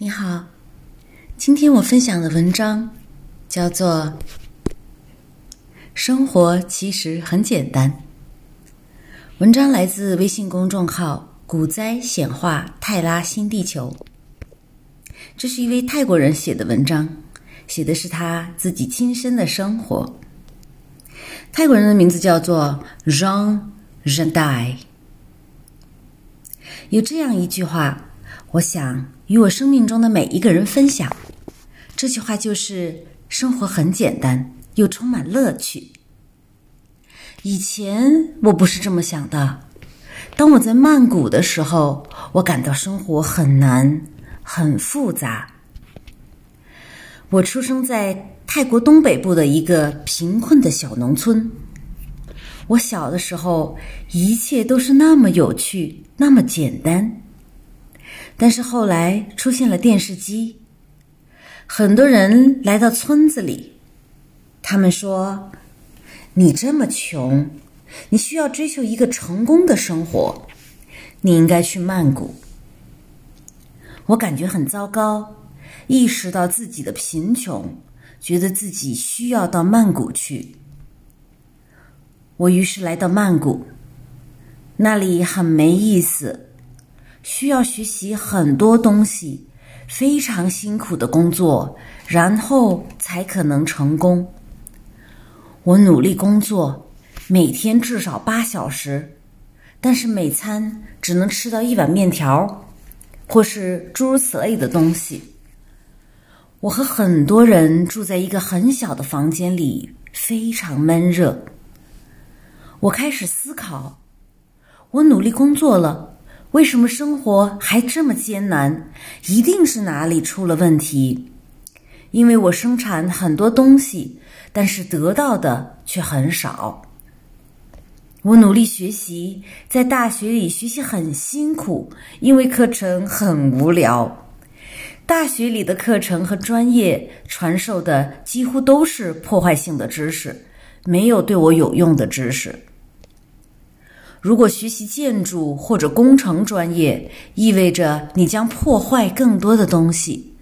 你好，今天我分享的文章叫做《生活其实很简单》。文章来自微信公众号“古灾显化泰拉新地球”。这是一位泰国人写的文章，写的是他自己亲身的生活。泰国人的名字叫做 Jean Jandai。有这样一句话。我想与我生命中的每一个人分享这句话，就是生活很简单，又充满乐趣。以前我不是这么想的。当我在曼谷的时候，我感到生活很难，很复杂。我出生在泰国东北部的一个贫困的小农村。我小的时候，一切都是那么有趣，那么简单。但是后来出现了电视机，很多人来到村子里，他们说：“你这么穷，你需要追求一个成功的生活，你应该去曼谷。”我感觉很糟糕，意识到自己的贫穷，觉得自己需要到曼谷去。我于是来到曼谷，那里很没意思。需要学习很多东西，非常辛苦的工作，然后才可能成功。我努力工作，每天至少八小时，但是每餐只能吃到一碗面条，或是诸如此类的东西。我和很多人住在一个很小的房间里，非常闷热。我开始思考，我努力工作了。为什么生活还这么艰难？一定是哪里出了问题。因为我生产很多东西，但是得到的却很少。我努力学习，在大学里学习很辛苦，因为课程很无聊。大学里的课程和专业传授的几乎都是破坏性的知识，没有对我有用的知识。如果学习建筑或者工程专业，意味着你将破坏更多的东西。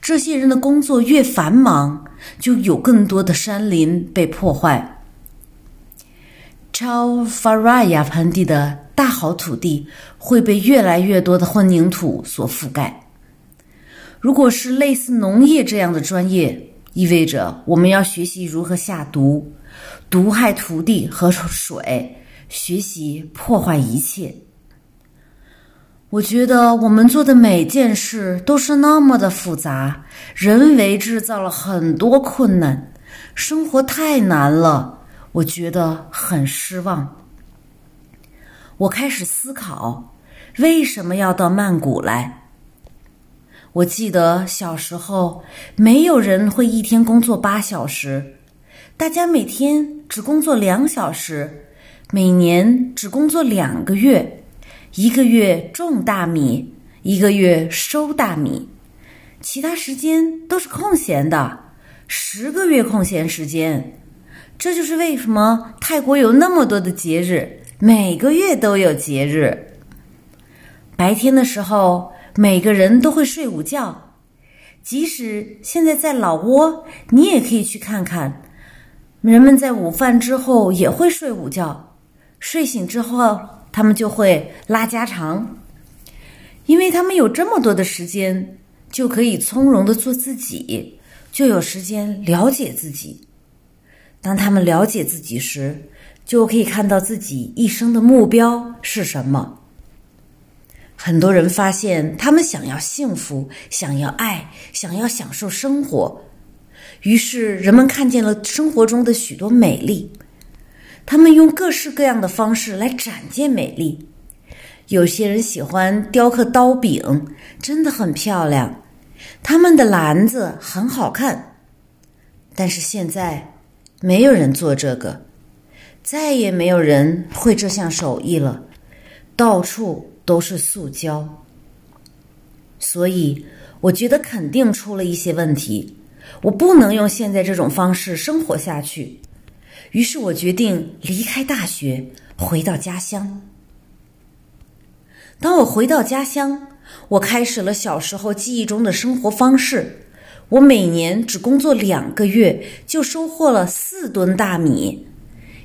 这些人的工作越繁忙，就有更多的山林被破坏。超法拉亚盆地的大好土地会被越来越多的混凝土所覆盖。如果是类似农业这样的专业，意味着我们要学习如何下毒，毒害土地和水。学习破坏一切。我觉得我们做的每件事都是那么的复杂，人为制造了很多困难，生活太难了，我觉得很失望。我开始思考，为什么要到曼谷来？我记得小时候，没有人会一天工作八小时，大家每天只工作两小时。每年只工作两个月，一个月种大米，一个月收大米，其他时间都是空闲的，十个月空闲时间。这就是为什么泰国有那么多的节日，每个月都有节日。白天的时候，每个人都会睡午觉，即使现在在老挝，你也可以去看看，人们在午饭之后也会睡午觉。睡醒之后，他们就会拉家常，因为他们有这么多的时间，就可以从容的做自己，就有时间了解自己。当他们了解自己时，就可以看到自己一生的目标是什么。很多人发现，他们想要幸福，想要爱，想要享受生活，于是人们看见了生活中的许多美丽。他们用各式各样的方式来展现美丽。有些人喜欢雕刻刀柄，真的很漂亮。他们的篮子很好看，但是现在没有人做这个，再也没有人会这项手艺了。到处都是塑胶，所以我觉得肯定出了一些问题。我不能用现在这种方式生活下去。于是我决定离开大学，回到家乡。当我回到家乡，我开始了小时候记忆中的生活方式。我每年只工作两个月，就收获了四吨大米。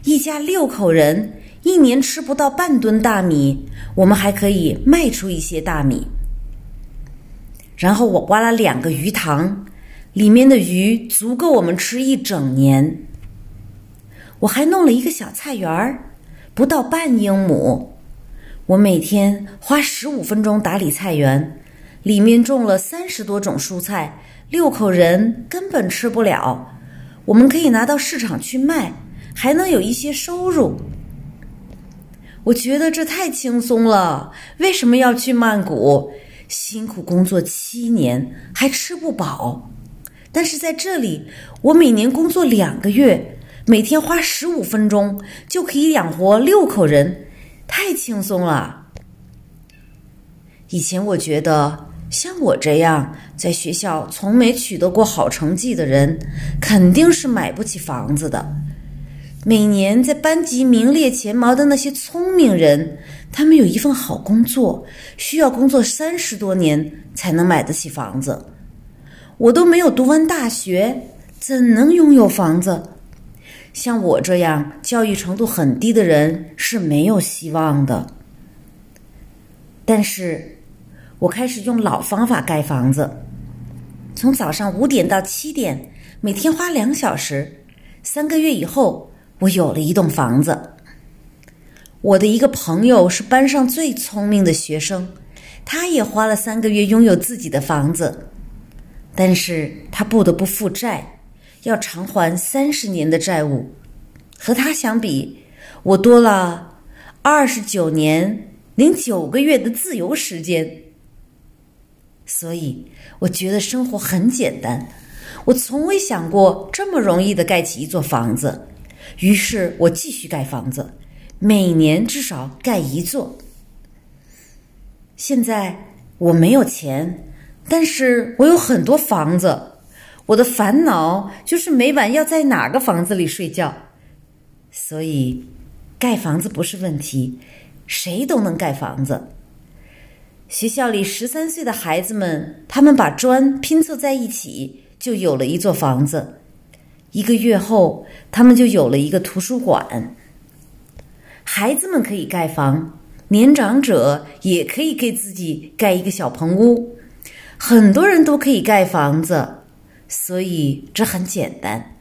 一家六口人，一年吃不到半吨大米，我们还可以卖出一些大米。然后我挖了两个鱼塘，里面的鱼足够我们吃一整年。我还弄了一个小菜园儿，不到半英亩。我每天花十五分钟打理菜园，里面种了三十多种蔬菜。六口人根本吃不了，我们可以拿到市场去卖，还能有一些收入。我觉得这太轻松了。为什么要去曼谷？辛苦工作七年还吃不饱，但是在这里，我每年工作两个月，每天花十五分钟就可以养活六口人，太轻松了。以前我觉得。像我这样在学校从没取得过好成绩的人，肯定是买不起房子的。每年在班级名列前茅的那些聪明人，他们有一份好工作，需要工作三十多年才能买得起房子。我都没有读完大学，怎能拥有房子？像我这样教育程度很低的人是没有希望的。但是。我开始用老方法盖房子，从早上五点到七点，每天花两小时。三个月以后，我有了一栋房子。我的一个朋友是班上最聪明的学生，他也花了三个月拥有自己的房子，但是他不得不负债，要偿还三十年的债务。和他相比，我多了二十九年零九个月的自由时间。所以，我觉得生活很简单。我从未想过这么容易的盖起一座房子。于是我继续盖房子，每年至少盖一座。现在我没有钱，但是我有很多房子。我的烦恼就是每晚要在哪个房子里睡觉。所以，盖房子不是问题，谁都能盖房子。学校里十三岁的孩子们，他们把砖拼凑在一起，就有了一座房子。一个月后，他们就有了一个图书馆。孩子们可以盖房，年长者也可以给自己盖一个小棚屋。很多人都可以盖房子，所以这很简单。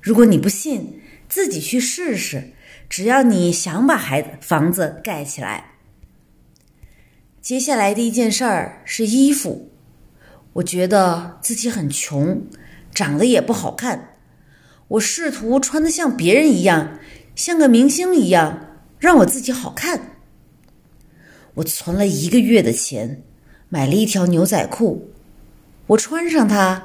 如果你不信，自己去试试。只要你想把孩子房子盖起来。接下来的一件事儿是衣服，我觉得自己很穷，长得也不好看。我试图穿的像别人一样，像个明星一样，让我自己好看。我存了一个月的钱，买了一条牛仔裤。我穿上它，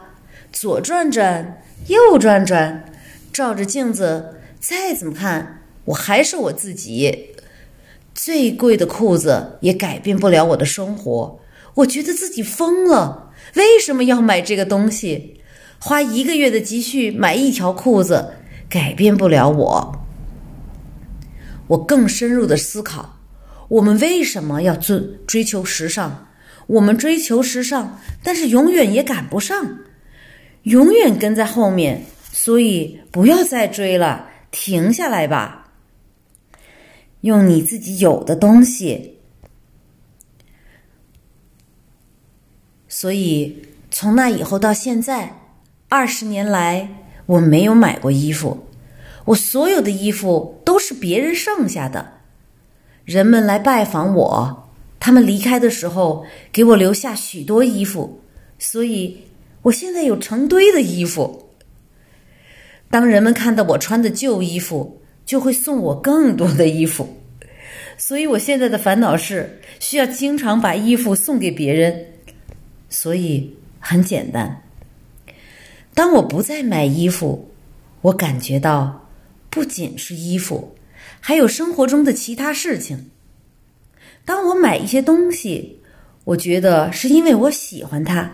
左转转，右转转，照着镜子，再怎么看，我还是我自己。最贵的裤子也改变不了我的生活，我觉得自己疯了。为什么要买这个东西？花一个月的积蓄买一条裤子，改变不了我。我更深入的思考：我们为什么要追追求时尚？我们追求时尚，但是永远也赶不上，永远跟在后面。所以不要再追了，停下来吧。用你自己有的东西，所以从那以后到现在二十年来，我没有买过衣服。我所有的衣服都是别人剩下的。人们来拜访我，他们离开的时候给我留下许多衣服，所以我现在有成堆的衣服。当人们看到我穿的旧衣服，就会送我更多的衣服，所以我现在的烦恼是需要经常把衣服送给别人。所以很简单，当我不再买衣服，我感觉到不仅是衣服，还有生活中的其他事情。当我买一些东西，我觉得是因为我喜欢它，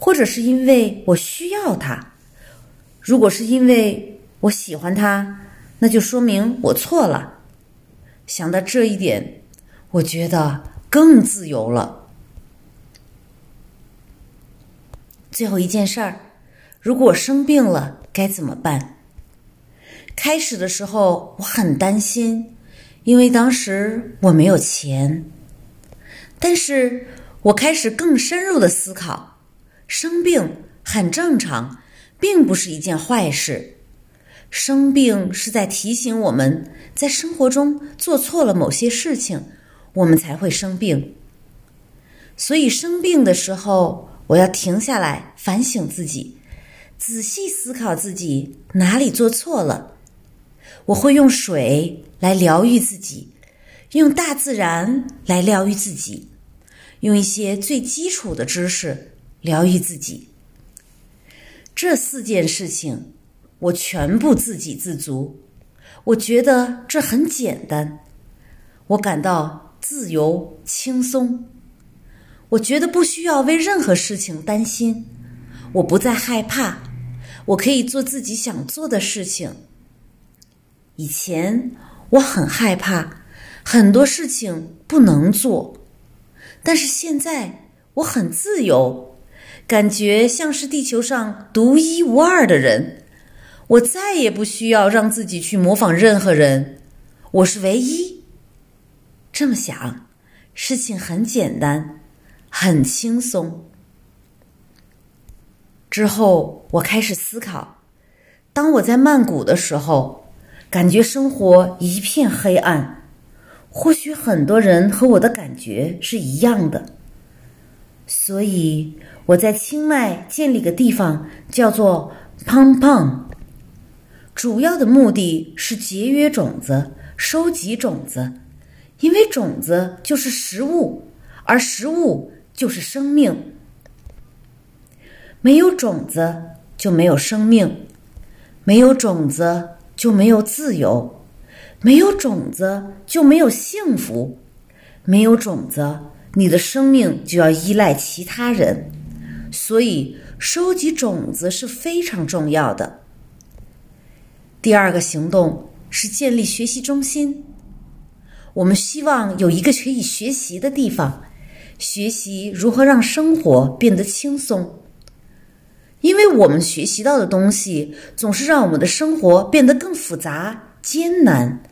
或者是因为我需要它。如果是因为我喜欢它，那就说明我错了。想到这一点，我觉得更自由了。最后一件事儿，如果我生病了该怎么办？开始的时候我很担心，因为当时我没有钱。但是我开始更深入的思考，生病很正常，并不是一件坏事。生病是在提醒我们在生活中做错了某些事情，我们才会生病。所以生病的时候，我要停下来反省自己，仔细思考自己哪里做错了。我会用水来疗愈自己，用大自然来疗愈自己，用一些最基础的知识疗愈自己。这四件事情，我全部自给自足。我觉得这很简单，我感到自由轻松。我觉得不需要为任何事情担心，我不再害怕，我可以做自己想做的事情。以前我很害怕，很多事情不能做，但是现在我很自由，感觉像是地球上独一无二的人。我再也不需要让自己去模仿任何人，我是唯一。这么想，事情很简单，很轻松。之后我开始思考，当我在曼谷的时候。感觉生活一片黑暗，或许很多人和我的感觉是一样的，所以我在清迈建立个地方，叫做 “Pang Pang”。主要的目的是节约种子，收集种子，因为种子就是食物，而食物就是生命。没有种子就没有生命，没有种子。就没有自由，没有种子就没有幸福，没有种子，你的生命就要依赖其他人。所以，收集种子是非常重要的。第二个行动是建立学习中心。我们希望有一个可以学习的地方，学习如何让生活变得轻松。因为我们学习到的东西总是让我们的生活变得更复杂、艰难。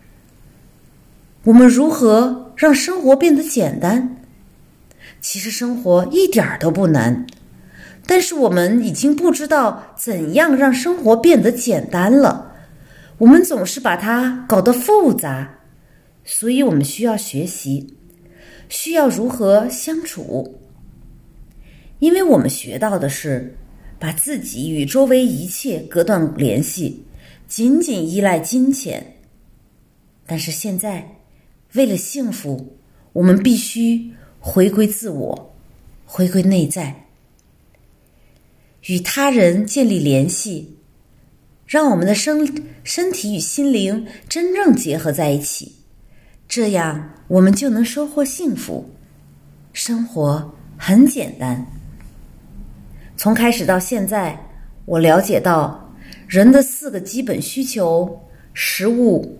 我们如何让生活变得简单？其实生活一点都不难，但是我们已经不知道怎样让生活变得简单了。我们总是把它搞得复杂，所以我们需要学习，需要如何相处。因为我们学到的是。把自己与周围一切隔断联系，仅仅依赖金钱。但是现在，为了幸福，我们必须回归自我，回归内在，与他人建立联系，让我们的身身体与心灵真正结合在一起，这样我们就能收获幸福。生活很简单。从开始到现在，我了解到人的四个基本需求：食物、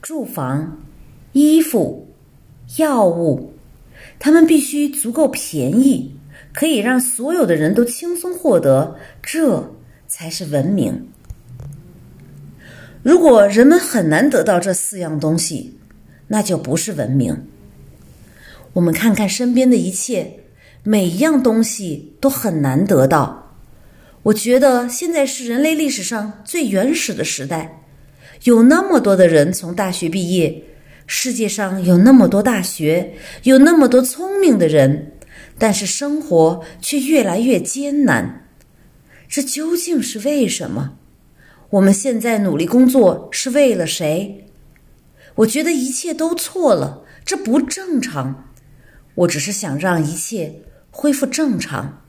住房、衣服、药物，他们必须足够便宜，可以让所有的人都轻松获得，这才是文明。如果人们很难得到这四样东西，那就不是文明。我们看看身边的一切。每一样东西都很难得到。我觉得现在是人类历史上最原始的时代，有那么多的人从大学毕业，世界上有那么多大学，有那么多聪明的人，但是生活却越来越艰难。这究竟是为什么？我们现在努力工作是为了谁？我觉得一切都错了，这不正常。我只是想让一切。恢复正常，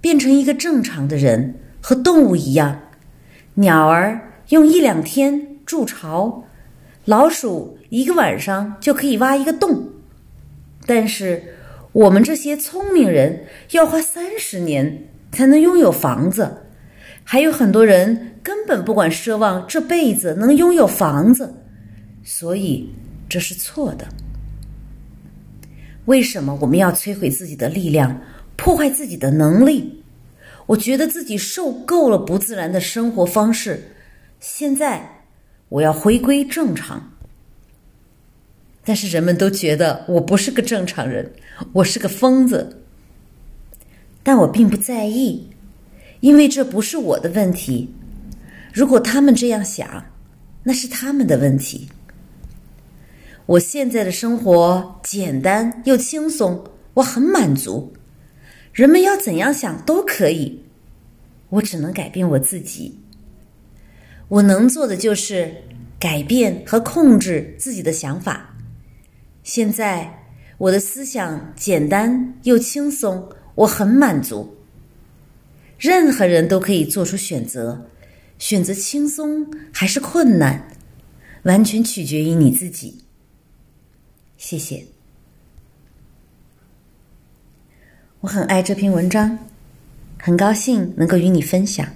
变成一个正常的人，和动物一样。鸟儿用一两天筑巢，老鼠一个晚上就可以挖一个洞。但是我们这些聪明人要花三十年才能拥有房子，还有很多人根本不管奢望这辈子能拥有房子，所以这是错的。为什么我们要摧毁自己的力量，破坏自己的能力？我觉得自己受够了不自然的生活方式，现在我要回归正常。但是人们都觉得我不是个正常人，我是个疯子。但我并不在意，因为这不是我的问题。如果他们这样想，那是他们的问题。我现在的生活简单又轻松，我很满足。人们要怎样想都可以，我只能改变我自己。我能做的就是改变和控制自己的想法。现在我的思想简单又轻松，我很满足。任何人都可以做出选择，选择轻松还是困难，完全取决于你自己。谢谢，我很爱这篇文章，很高兴能够与你分享。